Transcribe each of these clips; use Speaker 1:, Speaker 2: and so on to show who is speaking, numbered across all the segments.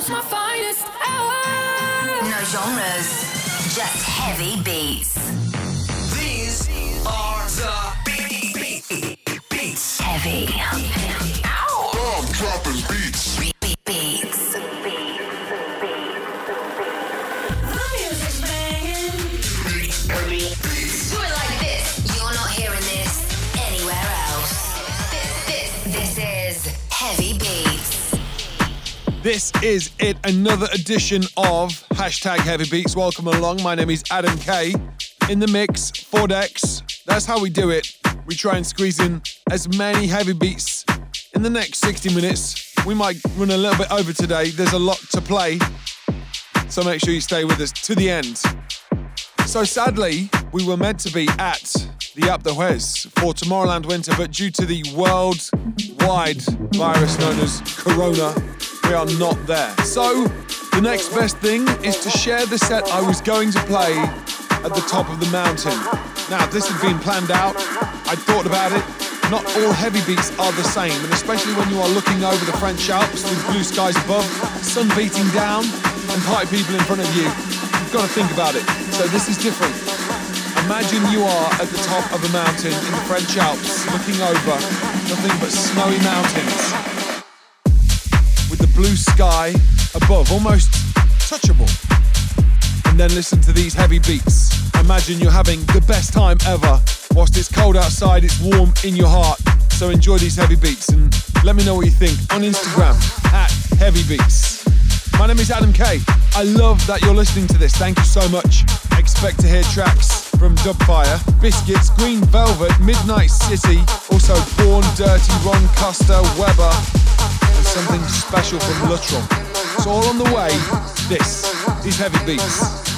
Speaker 1: It's my finest hour.
Speaker 2: No genres, just heavy beats.
Speaker 3: These are the beat, beat, beats.
Speaker 2: Heavy.
Speaker 3: Bomb dropping beats.
Speaker 2: This is
Speaker 4: it, another edition of hashtag Heavy Beats. Welcome along. My name is Adam K. In the mix, four decks. That's how we do it. We try and squeeze in as many heavy beats in the next 60 minutes. We might run a little bit over today. There's a lot to play. So make sure you stay with us to the end. So sadly, we were meant to be at the Alpe d'Huez for Tomorrowland Winter, but due to the worldwide virus known as Corona, we are not there. So the next best thing is to share the set I was going to play at the top of the mountain. Now, this had been planned out. I thought about it. Not all heavy beats are the same, and especially when you are looking over the French Alps with blue skies above, sun beating down, and party people in front of you. You've got to think about it. So this is different. Imagine you are at the top of a mountain in the French Alps, looking over nothing but snowy mountains, blue sky above, almost touchable. And then listen to these heavy beats. Imagine you're having the best time ever. Whilst it's cold outside, it's warm in your heart. So enjoy these heavy beats and let me know what you think on Instagram at Heavy Beats. My name is Adam K. I love that you're listening to this. Thank you so much. Expect to hear tracks from Dubfire, Biscits, Green Velvet, Midnight City, also Born Dirty, Ron Costa, Weber, and something special from Lutron. It's all on the way. This is Heavy Beats.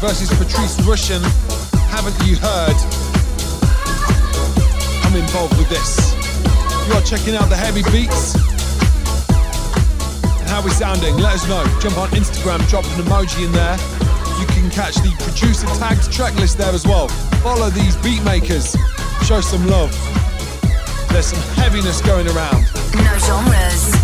Speaker 4: Versus Patrice Rushen. Haven't you heard? I'm involved with this. You are checking out the heavy beats. And how we sounding? Let us know. Jump on Instagram, drop an emoji in there. You can catch the producer tagged track list there as well. Follow these beat makers. Show some love. There's some heaviness going around.
Speaker 2: No genres,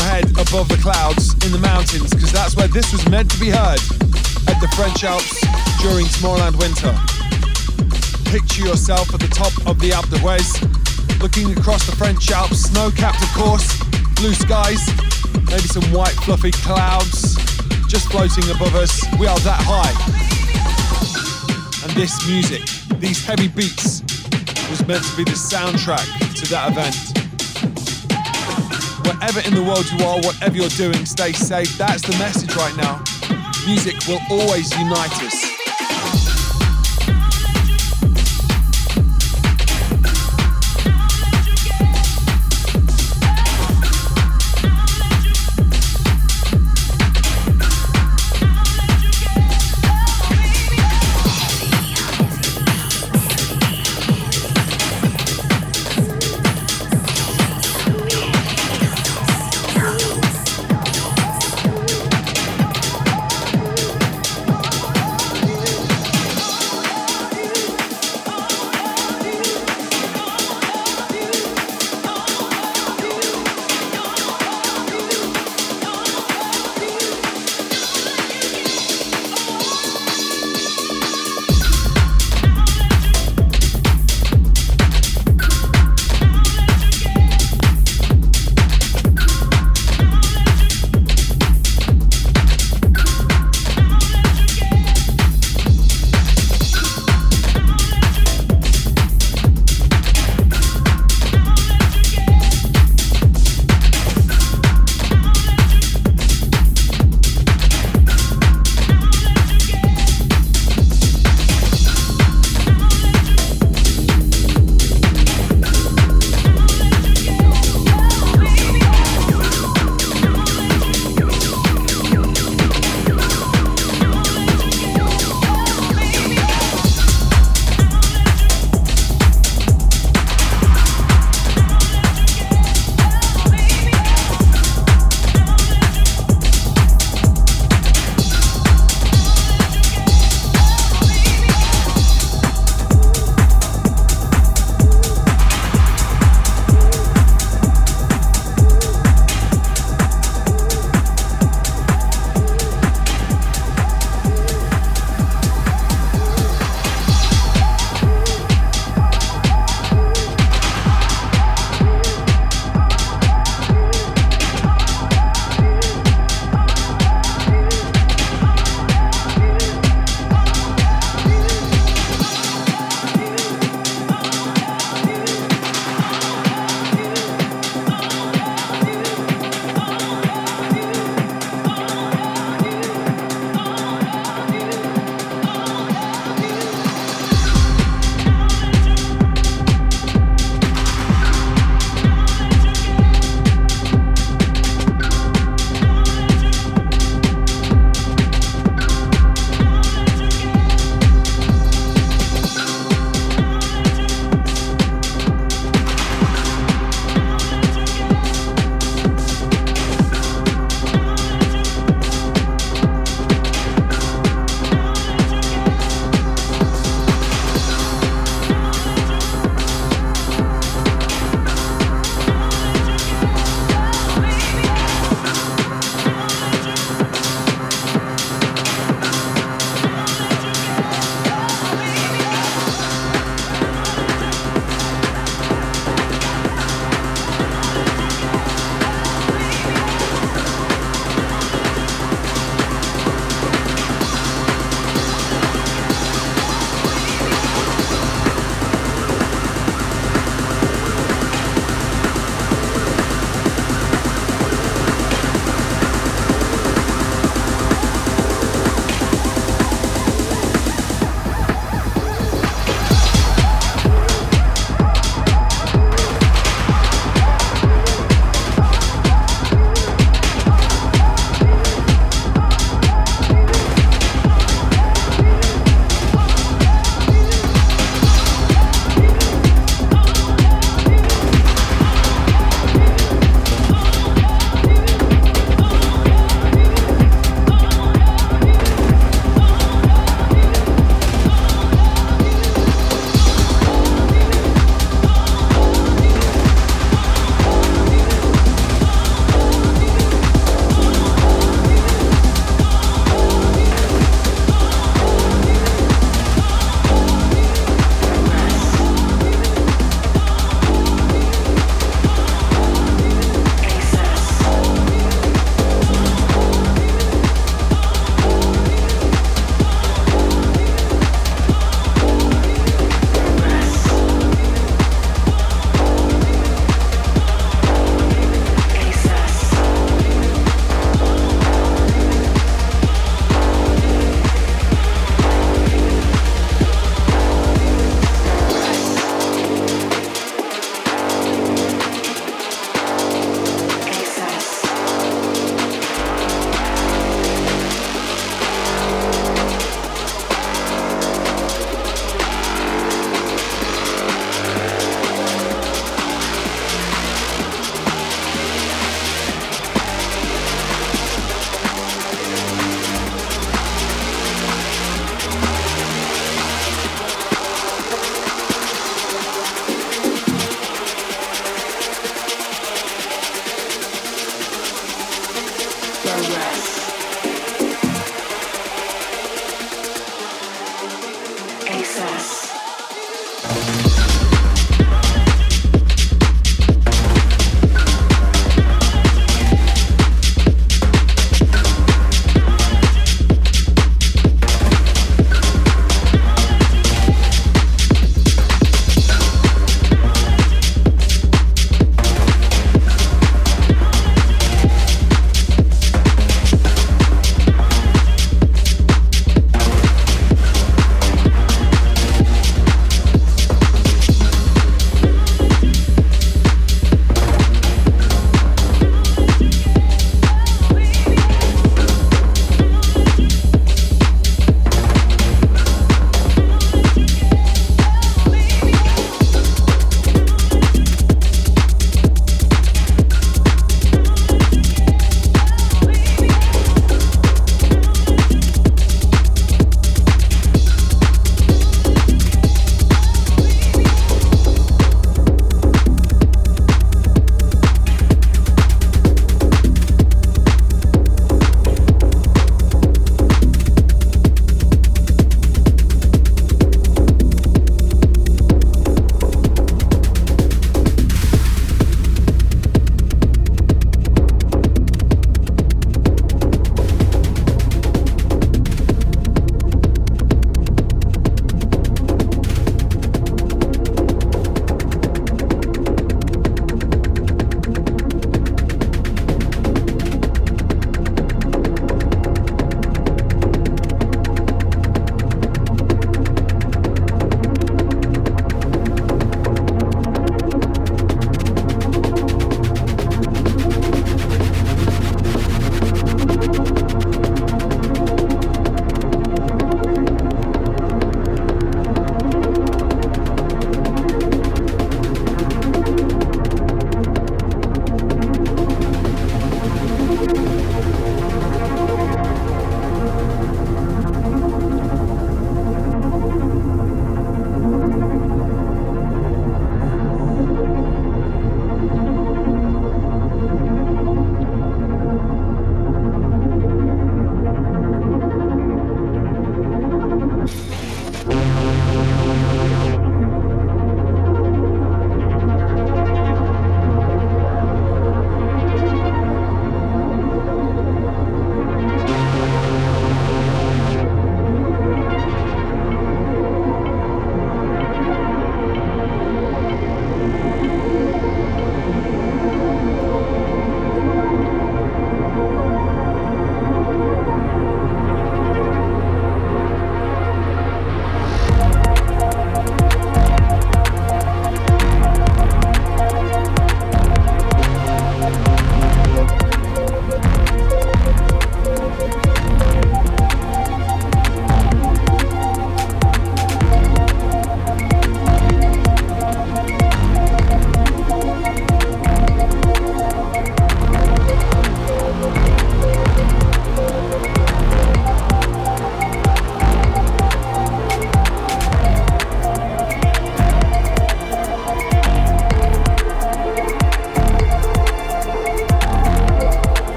Speaker 4: your head above the clouds in the mountains because that's where this was meant to be heard at the French Alps during Tomorrowland Winter. Picture yourself at the top of the Alpe d'Huez, looking across the French Alps, snow capped, of course, blue skies, maybe some white fluffy clouds just floating above us. We are that high. And this music, these heavy beats, was meant to be the soundtrack to that event. Wherever in the world you are, whatever you're doing, stay safe. That's the message right now. Music will always unite us.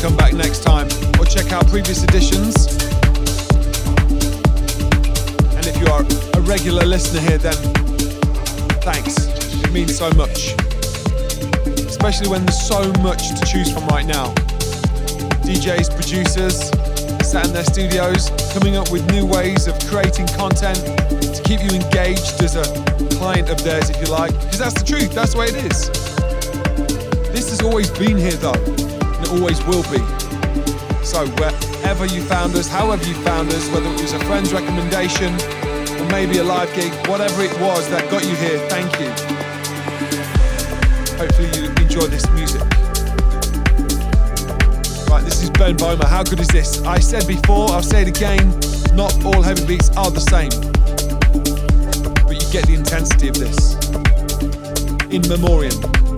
Speaker 4: come back next time or check out previous editions. And if you are a regular listener here, then thanks. It means so much. Especially when there's so much to choose from right now. DJs, producers, sat in their
Speaker 2: studios,
Speaker 4: coming up with new ways of creating content to keep you engaged as a client of theirs, if you like. Because that's the truth, that's the way it is. This has always been here, though always will be. So, wherever you found us, however you found us, whether it was a friend's recommendation or maybe a live gig, whatever it was that got you here, thank you. Hopefully, you enjoy this music. Right, this is Ben Böhmer. How good is this? I said before, I'll say it again, not all heavy beats are the same. But you get the intensity of this. In memoriam.